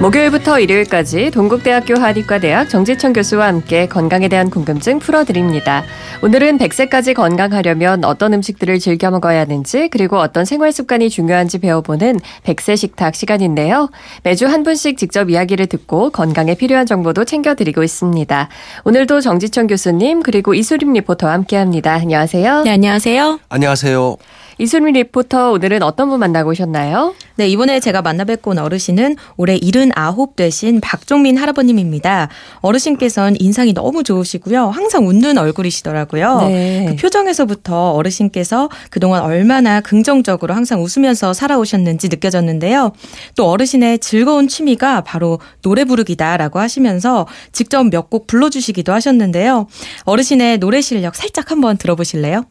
목요일부터 일요일까지 동국대학교 한의과대학 정지천 교수와 함께 건강에 대한 궁금증 풀어드립니다. 오늘은 100세까지 건강하려면 어떤 음식들을 즐겨 먹어야 하는지 그리고 어떤 생활 습관이 중요한지 배워보는 100세 식탁 시간인데요. 매주 한 분씩 직접 이야기를 듣고 건강에 필요한 정보도 챙겨드리고 있습니다. 오늘도 정지천 교수님 그리고 이수림 리포터와 함께합니다. 안녕하세요. 네, 안녕하세요. 안녕하세요. 이수림 리포터 오늘은 어떤 분 만나고 오셨나요? 네, 이번에 제가 만나뵙고 온 어르신은 올해 79 되신 박종민 할아버님입니다. 어르신께서는 인상이 너무 좋으시고요. 항상 웃는 얼굴이시더라고요. 네. 그 표정에서부터 어르신께서 그동안 얼마나 긍정적으로 항상 웃으면서 살아오셨는지 느껴졌는데요. 또 어르신의 즐거운 취미가 바로 노래 부르기다라고 하시면서 직접 몇 곡 불러주시기도 하셨는데요. 어르신의 노래 실력 살짝 한번 들어보실래요?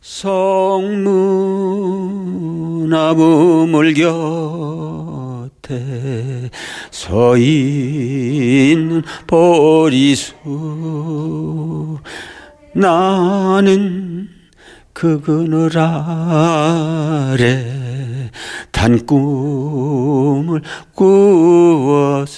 성무나무 물곁에 서 있는 보리수. 나는 그 그늘 아래 단 꿈을 꾸었어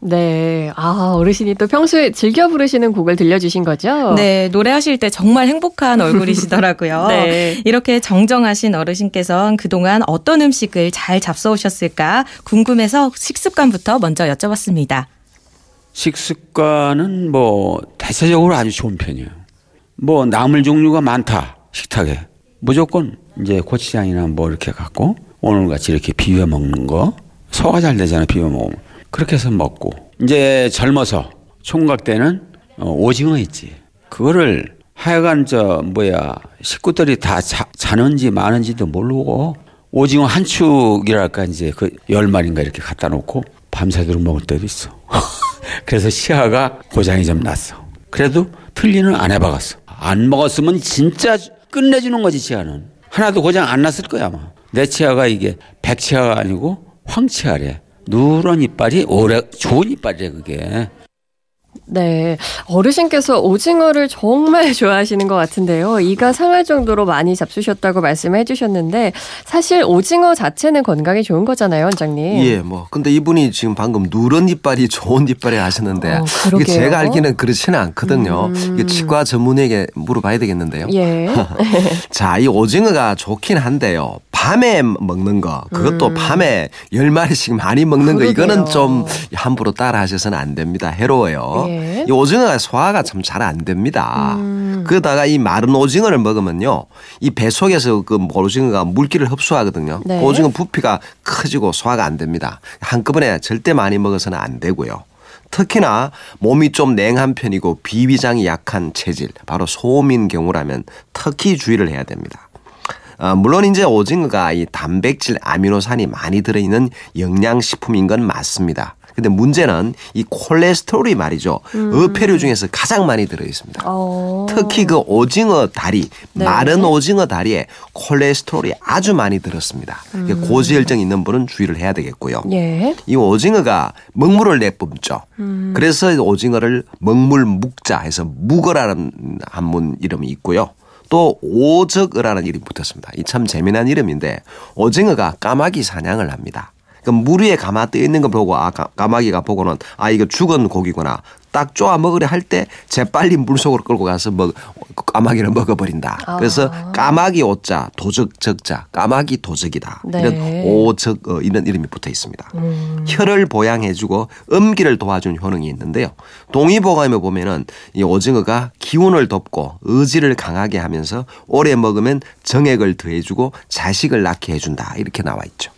네. 아, 어르신이 또 평소에 즐겨 부르시는 곡을 들려주신 거죠? 네. 노래하실 때 정말 행복한 얼굴이시더라고요. 네. 이렇게 정정하신 어르신께서는 그동안 어떤 음식을 잘 잡숴오셨을까 궁금해서 식습관부터 먼저 여쭤봤습니다. 식습관은 뭐 대체적으로 아주 좋은 편이에요. 뭐 나물 종류가 많다. 식탁에. 무조건 이제 고추장이나 뭐 이렇게 갖고 오늘같이 이렇게 비벼 먹는 거. 소화 잘 되잖아, 비벼 먹으면. 그렇게 해서 먹고 이제 젊어서 총각 때는 어, 오징어 있지 그거를 하여간 저 뭐야 식구들이 다 자, 자는지 마는지도 모르고 오징어 한 축이랄까 이제 그 열 마리인가 이렇게 갖다 놓고 밤새도록 먹을 때도 있어. 그래서 시야가 고장이 좀 났어. 그래도 틀리는 안 해봐갔어. 안 먹었으면 진짜 끝내주는 거지 치아는. 하나도 고장 안 났을 거야 아마. 내 치아가 이게 백치아가 아니고 황치아래. 누런 이빨이 오래 좋은 이빨이래 그게. 네. 어르신께서 오징어를 정말 좋아하시는 것 같은데요. 이가 상할 정도로 많이 잡수셨다고 말씀해 주셨는데 사실 오징어 자체는 건강에 좋은 거잖아요, 원장님. 예, 뭐. 근데 이분이 지금 방금 누런 이빨이 좋은 이빨이 하셨는데 어, 이게 제가 알기는 그렇지는 않거든요. 음. 이게 치과 전문의에게 물어봐야 되겠는데요. 예. 자, 이 오징어가 좋긴 한데요. 밤에 먹는 거 그것도 음. 밤에 열 마리씩 많이 먹는 그러게요. 거 이거는 좀 함부로 따라 하셔서는 안 됩니다. 해로워요. 예. 이 오징어가 소화가 참 잘 안 됩니다. 음. 그러다가 이 마른 오징어를 먹으면요. 이 배 속에서 그 오징어가 물기를 흡수하거든요. 네. 그 오징어 부피가 커지고 소화가 안 됩니다. 한꺼번에 절대 많이 먹어서는 안 되고요. 특히나 몸이 좀 냉한 편이고 비위장이 약한 체질, 바로 소음인 경우라면 특히 주의를 해야 됩니다. 어, 물론 이제 오징어가 이 단백질, 아미노산이 많이 들어있는 영양식품인 건 맞습니다. 근데 문제는 이 콜레스테롤이 말이죠. 음. 어패류 중에서 가장 많이 들어 있습니다. 어. 특히 그 오징어 다리, 네. 마른 오징어 다리에 콜레스테롤이 아주 많이 들었습니다. 음. 고지혈증 있는 분은 주의를 해야 되겠고요. 예. 이 오징어가 먹물을 내뿜죠. 음. 그래서 오징어를 먹물 묵자 해서 묵어라는 한문 이름이 있고요. 또 오적어라는 이름이 붙었습니다. 이 참 재미난 이름인데 오징어가 까마귀 사냥을 합니다. 그물 위에 가마 떠 있는 거 보고 아 까마귀가 보고는 아 이거 죽은 고기구나 딱 쪼아 먹으려 할 때 재빨리 물 속으로 끌고 가서 먹 까마귀를 먹어버린다. 아. 그래서 까마귀 오자 도적 적자 까마귀 도적이다. 네. 이런 오적 어, 이런 이름이 붙어 있습니다. 음. 혀를 보양해주고 음기를 도와준 효능이 있는데요. 동의보감에 보면은 이 오징어가 기운을 덮고 의지를 강하게 하면서 오래 먹으면 정액을 더해주고 자식을 낳게 해준다 이렇게 나와 있죠.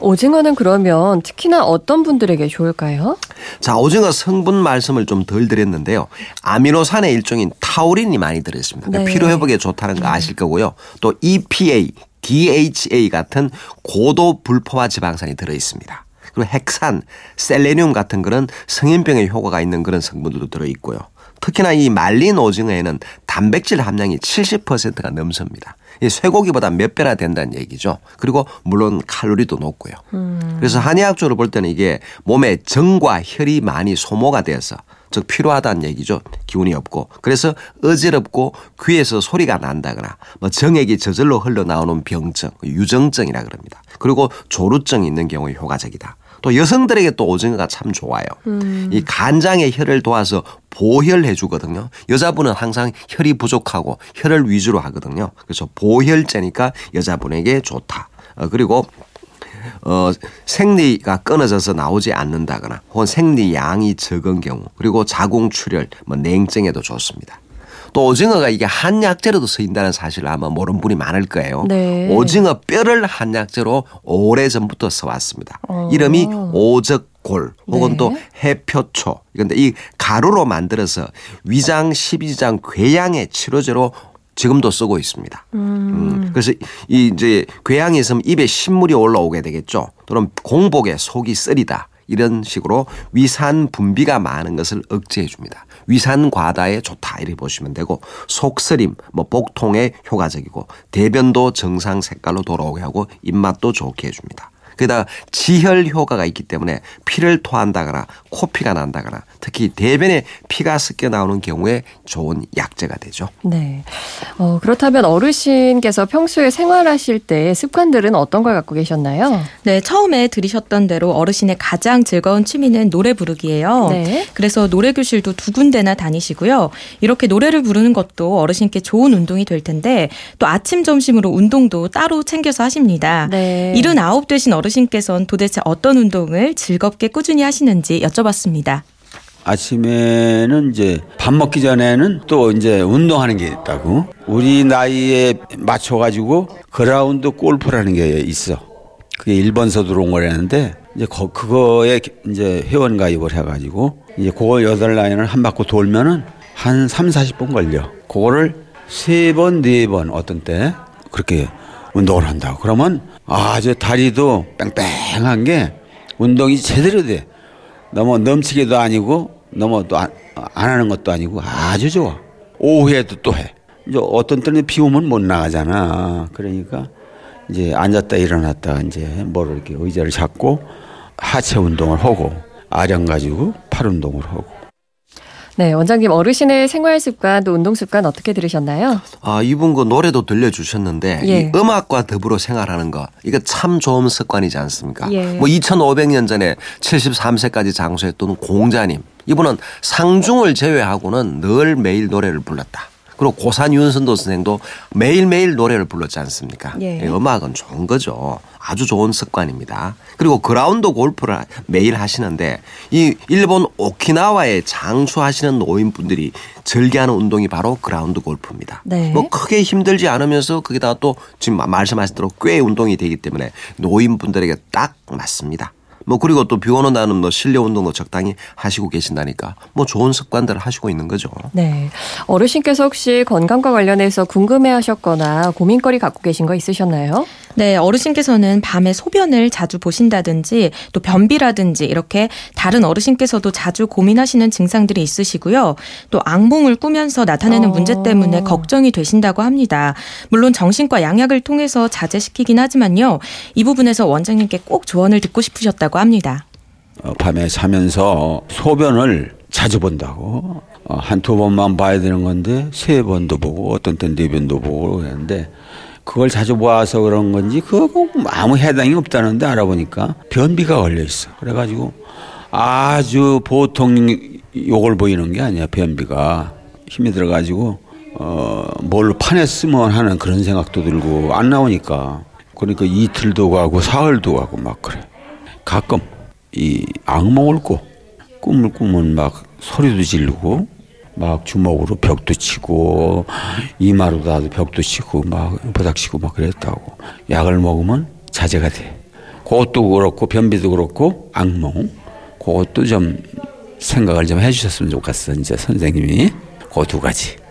오징어는 그러면 특히나 어떤 분들에게 좋을까요? 자, 오징어 성분 말씀을 좀 덜 드렸는데요. 아미노산의 일종인 타우린이 많이 들어있습니다. 그러니까 네. 피로 회복에 좋다는 거 아실 거고요. 또 EPA, DHA 같은 고도 불포화 지방산이 들어 있습니다. 그리고 핵산, 셀레늄 같은 그런 성인병에 효과가 있는 그런 성분들도 들어 있고요. 특히나 이 말린 오징어에는 단백질 함량이 70%가 넘습니다. 이 쇠고기보다 몇 배나 된다는 얘기죠. 그리고 물론 칼로리도 높고요. 음. 그래서 한의학적으로 볼 때는 이게 몸에 정과 혈이 많이 소모가 돼서 즉 필요하다는 얘기죠. 기운이 없고 그래서 어지럽고 귀에서 소리가 난다거나 뭐 정액이 저절로 흘러나오는 병증 유정증이라 그럽니다. 그리고 조루증이 있는 경우에 효과적이다. 또 여성들에게 또 오징어가 참 좋아요. 음. 이 간장의 혈을 도와서 보혈해 주거든요. 여자분은 항상 혈이 부족하고 혈을 위주로 하거든요. 그래서 보혈제니까 여자분에게 좋다. 어, 그리고 어, 생리가 끊어져서 나오지 않는다거나 혹은 생리 양이 적은 경우 그리고 자궁출혈, 뭐 냉증에도 좋습니다. 또 오징어가 이게 한약재로도 쓰인다는 사실을 아마 모르는 분이 많을 거예요. 네. 오징어 뼈를 한약재로 오래전부터 써왔습니다. 어. 이름이 오적 골 혹은 네. 또 해표초. 그런데 이 가루로 만들어서 위장 12장 궤양의 치료제로 지금도 쓰고 있습니다. 음. 음. 그래서 이 이제 궤양에 있으면 입에 신물이 올라오게 되겠죠. 또는 공복에 속이 쓰리다. 이런 식으로 위산 분비가 많은 것을 억제해 줍니다. 위산 과다에 좋다 이렇게 보시면 되고 속쓰림, 뭐 복통에 효과적이고 대변도 정상 색깔로 돌아오게 하고 입맛도 좋게 해줍니다. 게다가 지혈 효과가 있기 때문에 피를 토한다거나 코피가 난다거나 특히 대변에 피가 섞여 나오는 경우에 좋은 약재가 되죠. 네. 어, 그렇다면 어르신께서 평소에 생활하실 때 습관들은 어떤 걸 갖고 계셨나요? 네, 처음에 들으셨던 대로 어르신의 가장 즐거운 취미는 노래 부르기예요. 네. 그래서 노래 교실도 두 군데나 다니시고요. 이렇게 노래를 부르는 것도 어르신께 좋은 운동이 될 텐데 또 아침 점심으로 운동도 따로 챙겨서 하십니다. 네. 79 되신 어르신 께서는 도대체 어떤 운동을 즐겁게 꾸준히 하시는지 여쭤봤습니다. 아침에는 이제 밥 먹기 전에는 또 이제 운동하는 게 있다고. 우리 나이에 맞춰가지고 그라운드 골프라는 게 있어. 그게 일본서 들어온 거라는데 이제 거, 그거에 이제 회원 가입을 해가지고 이제 그걸 여덟 라인을 한 바퀴 돌면은 한 3, 40분 걸려. 그거를 세 번, 네 번 어떤 때 그렇게 운동을 한다고. 그러면 아주 다리도 뺑뺑한 게 운동이 제대로 돼. 너무 넘치게도 아니고 너무 또안 하는 것도 아니고 아주 좋아. 오후에도 또 해. 이제 어떤 때는 비 오면 못 나가잖아. 그러니까 이제 앉았다 일어났다 이제 뭐를 이렇게 의자를 잡고 하체 운동을 하고 아령 가지고 팔 운동을 하고 네, 원장님 어르신의 생활 습관 또 운동 습관 어떻게 들으셨나요? 아, 이분 그 노래도 들려주셨는데 예. 이 음악과 더불어 생활하는 거 이거 참 좋은 습관이지 않습니까? 예. 뭐 2,500년 전에 73세까지 장수했던 공자님 이분은 상중을 제외하고는 늘 매일 노래를 불렀다. 그리고 고산 윤선도 선생도 매일매일 노래를 불렀지 않습니까? 예. 음악은 좋은 거죠. 아주 좋은 습관입니다. 그리고 그라운드 골프를 매일 하시는데 이 일본 오키나와에 장수하시는 노인분들이 즐겨하는 운동이 바로 그라운드 골프입니다. 네. 뭐 크게 힘들지 않으면서 거기다가 또 지금 말씀하신 대로 꽤 운동이 되기 때문에 노인분들에게 딱 맞습니다. 뭐 그리고 또 비 오는 날은 뭐 실내 운동도 적당히 하시고 계신다니까 뭐 좋은 습관들을 하시고 있는 거죠. 네. 어르신께서 혹시 건강과 관련해서 궁금해 하셨거나 고민거리 갖고 계신 거 있으셨나요? 네, 어르신께서는 밤에 소변을 자주 보신다든지 또 변비라든지 이렇게 다른 어르신께서도 자주 고민하시는 증상들이 있으시고요. 또 악몽을 꾸면서 나타내는 어. 문제 때문에 걱정이 되신다고 합니다. 물론 정신과 양약을 통해서 자제시키긴 하지만요. 이 부분에서 원장님께 꼭 조언을 듣고 싶으셨다고 합니다. 어, 밤에 자면서 소변을 자주 본다고 어, 한두 번만 봐야 되는 건데 세 번도 보고 어떤 때는 네 번도 보고 그러는데 그걸 자주 모아서 그런 건지 그거 아무 해당이 없다는데 알아보니까 변비가 걸려 있어. 그래가지고 아주 보통 욕을 보이는 게 아니야 변비가 힘이 들어가지고 어뭘 판에 쓰면 하는 그런 생각도 들고 안 나오니까 그러니까 이틀도 가고 사흘도 가고 막 그래. 가끔 이 악몽을 꿔 꿈을 꾸면 막 소리도 지르고 막 주먹으로 벽도 치고 이마로 다도 벽도 치고 막 바닥 치고 막 그랬다고 약을 먹으면 자제가 돼. 그것도 그렇고 변비도 그렇고 악몽 그것도 좀 생각을 좀 해주셨으면 좋겠어 이제 선생님이 그 두 가지.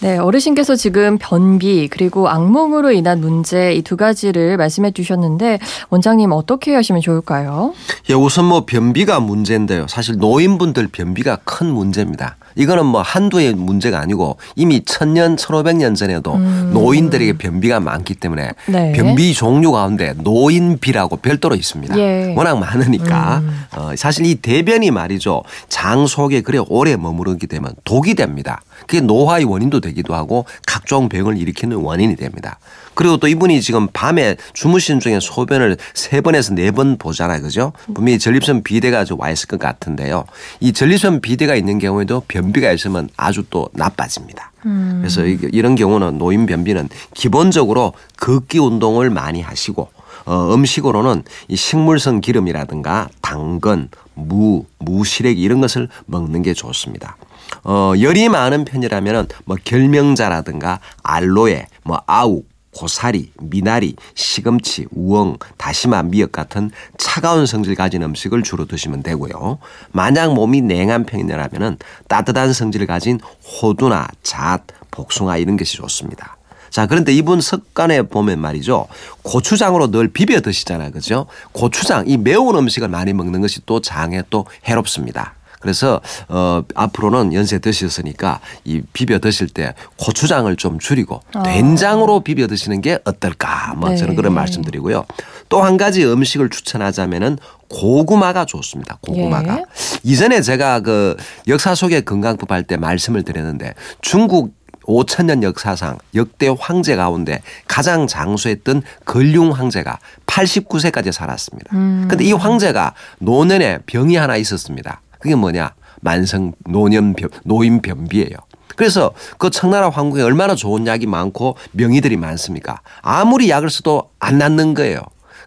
네, 어르신께서 지금 변비 그리고 악몽으로 인한 문제 이 두 가지를 말씀해 주셨는데 원장님 어떻게 하시면 좋을까요? 예, 우선 뭐 변비가 문제인데요. 사실 노인분들 변비가 큰 문제입니다. 이거는 뭐 한두의 문제가 아니고 이미 천년, 천오백 년 전에도 음. 노인들에게 변비가 많기 때문에 네. 변비 종류 가운데 노인비라고 별도로 있습니다. 예. 워낙 많으니까 음. 어, 사실 이 대변이 말이죠. 장 속에 그래 오래 머무르게 되면 독이 됩니다. 그게 노화의 원인도 되기도 하고 각종 병을 일으키는 원인이 됩니다. 그리고 또 이분이 지금 밤에 주무신 중에 소변을 세 번에서 네 번 보잖아요. 그죠? 분명히 전립선 비대가 와 있을 것 같은데요. 이 전립선 비대가 있는 경우에도 변비가 있으면 아주 또 나빠집니다. 음. 그래서 이런 경우는 노인 변비는 기본적으로 걷기 운동을 많이 하시고 어, 음식으로는 이 식물성 기름이라든가 당근, 무, 무시래기 이런 것을 먹는 게 좋습니다. 어, 열이 많은 편이라면은 뭐 결명자라든가 알로에, 뭐 아욱, 고사리, 미나리, 시금치, 우엉, 다시마, 미역 같은 차가운 성질 가진 음식을 주로 드시면 되고요. 만약 몸이 냉한 편이라면 따뜻한 성질을 가진 호두나 잣, 복숭아 이런 것이 좋습니다. 자, 그런데 이분 습관에 보면 말이죠. 고추장으로 늘 비벼 드시잖아요. 그죠? 고추장, 이 매운 음식을 많이 먹는 것이 또 장에 또 해롭습니다. 그래서 어 앞으로는 연세 드셨으니까 이 비벼 드실 때 고추장을 좀 줄이고 아. 된장으로 비벼 드시는 게 어떨까 뭐 네. 저는 그런 말씀드리고요. 또 한 가지 음식을 추천하자면은 고구마가 좋습니다. 고구마가. 예. 이전에 제가 그 역사 속의 건강법 할 때 말씀을 드렸는데 중국 5천년 역사상 역대 황제 가운데 가장 장수했던 근륭 황제가 89세까지 살았습니다. 음. 근데 이 황제가 노년에 병이 하나 있었습니다. 그게 뭐냐? 만성 노년 변, 노인 변비예요. 그래서 그 청나라 황궁에 얼마나 좋은 약이 많고 명의들이 많습니까? 아무리 약을 써도 안 낫는 거예요.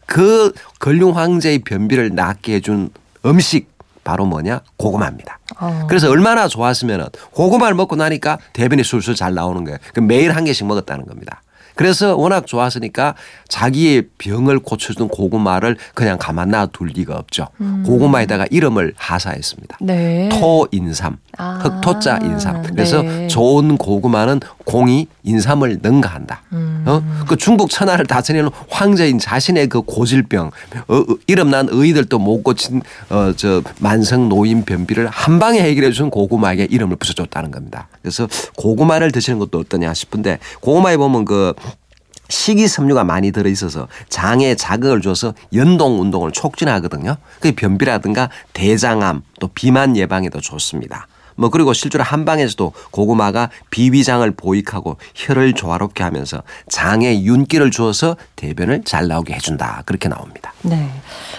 그 근룡 황제의 변비를 낫게 해준 음식 바로 뭐냐? 고구마입니다. 어. 그래서 얼마나 좋았으면 고구마를 먹고 나니까 대변이 술술 잘 나오는 거예요. 그 매일 한 개씩 먹었다는 겁니다. 그래서 워낙 좋았으니까 자기의 병을 고쳐준 고구마를 그냥 가만 놔둘 리가 없죠. 음. 고구마에다가 이름을 하사했습니다. 네. 토인삼, 아. 흑토자 인삼. 그래서 네. 좋은 고구마는 공이 인삼을 능가한다. 음. 어? 그 중국 천하를 다스리는 황제인 자신의 그 고질병, 어, 어, 이름난 의들도 못 고친 어, 저 만성 노인 변비를 한 방에 해결해 준 고구마에게 이름을 붙여줬다는 겁니다. 그래서 고구마를 드시는 것도 어떠냐 싶은데 고구마에 보면 그 식이섬유가 많이 들어있어서 장에 자극을 줘서 연동 운동을 촉진하거든요. 그 변비라든가 대장암 또 비만 예방에도 좋습니다. 뭐 그리고 실제로 한방에서도 고구마가 비위장을 보익하고 혈을 조화롭게 하면서 장에 윤기를 주어서 대변을 잘 나오게 해준다. 그렇게 나옵니다. 네.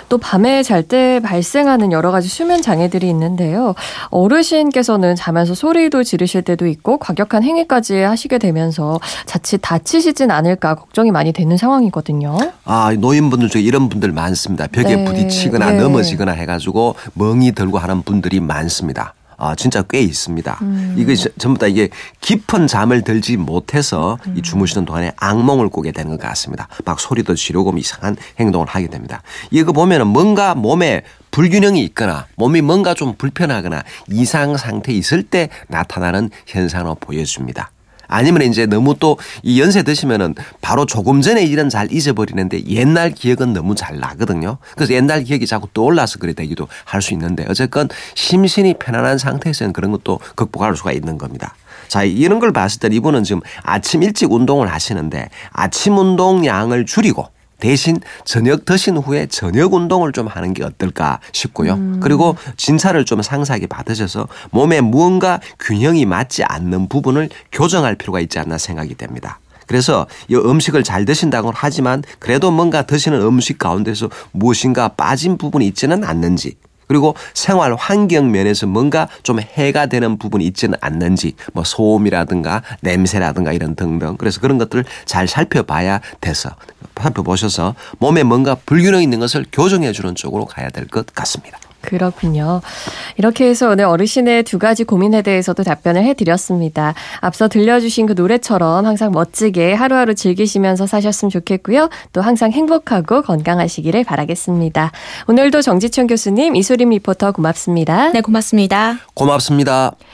또 밤에 잘 때 발생하는 여러 가지 수면 장애들이 있는데요. 어르신께서는 자면서 소리도 지르실 때도 있고 과격한 행위까지 하시게 되면서 자칫 다치시진 않을까 걱정이 많이 되는 상황이거든요. 아, 노인분들 중에 이런 분들 많습니다. 벽에 네. 부딪히거나 네. 넘어지거나 해가지고 멍이 들고 하는 분들이 많습니다. 아, 진짜 꽤 있습니다. 음. 이게 전부 다 이게 깊은 잠을 들지 못해서 음. 이 주무시는 동안에 악몽을 꾸게 되는 것 같습니다. 막 소리도 지르고 이상한 행동을 하게 됩니다. 이거 보면은 뭔가 몸에 불균형이 있거나 몸이 뭔가 좀 불편하거나 이상 상태에 있을 때 나타나는 현상으로 보여줍니다. 아니면 이제 너무 또 이 연세 드시면은 바로 조금 전에 일은 잘 잊어버리는데 옛날 기억은 너무 잘 나거든요. 그래서 옛날 기억이 자꾸 떠올라서 그래 되기도 할 수 있는데 어쨌건 심신이 편안한 상태에서는 그런 것도 극복할 수가 있는 겁니다. 자, 이런 걸 봤을 때 이분은 지금 아침 일찍 운동을 하시는데 아침 운동량을 줄이고 대신 저녁 드신 후에 저녁 운동을 좀 하는 게 어떨까 싶고요. 음. 그리고 진찰을 좀 상세하게 받으셔서 몸에 무언가 균형이 맞지 않는 부분을 교정할 필요가 있지 않나 생각이 됩니다. 그래서 이 음식을 잘 드신다고 하지만 그래도 뭔가 드시는 음식 가운데서 무엇인가 빠진 부분이 있지는 않는지 그리고 생활 환경 면에서 뭔가 좀 해가 되는 부분이 있지는 않는지 뭐 소음이라든가 냄새라든가 이런 등등 그래서 그런 것들을 잘 살펴봐야 돼서 살펴보셔서 몸에 뭔가 불균형 있는 것을 교정해 주는 쪽으로 가야 될 것 같습니다. 그렇군요. 이렇게 해서 오늘 어르신의 두 가지 고민에 대해서도 답변을 해드렸습니다. 앞서 들려주신 그 노래처럼 항상 멋지게 하루하루 즐기시면서 사셨으면 좋겠고요. 또 항상 행복하고 건강하시기를 바라겠습니다. 오늘도 정지천 교수님, 이수림 리포터 고맙습니다. 네, 고맙습니다. 고맙습니다.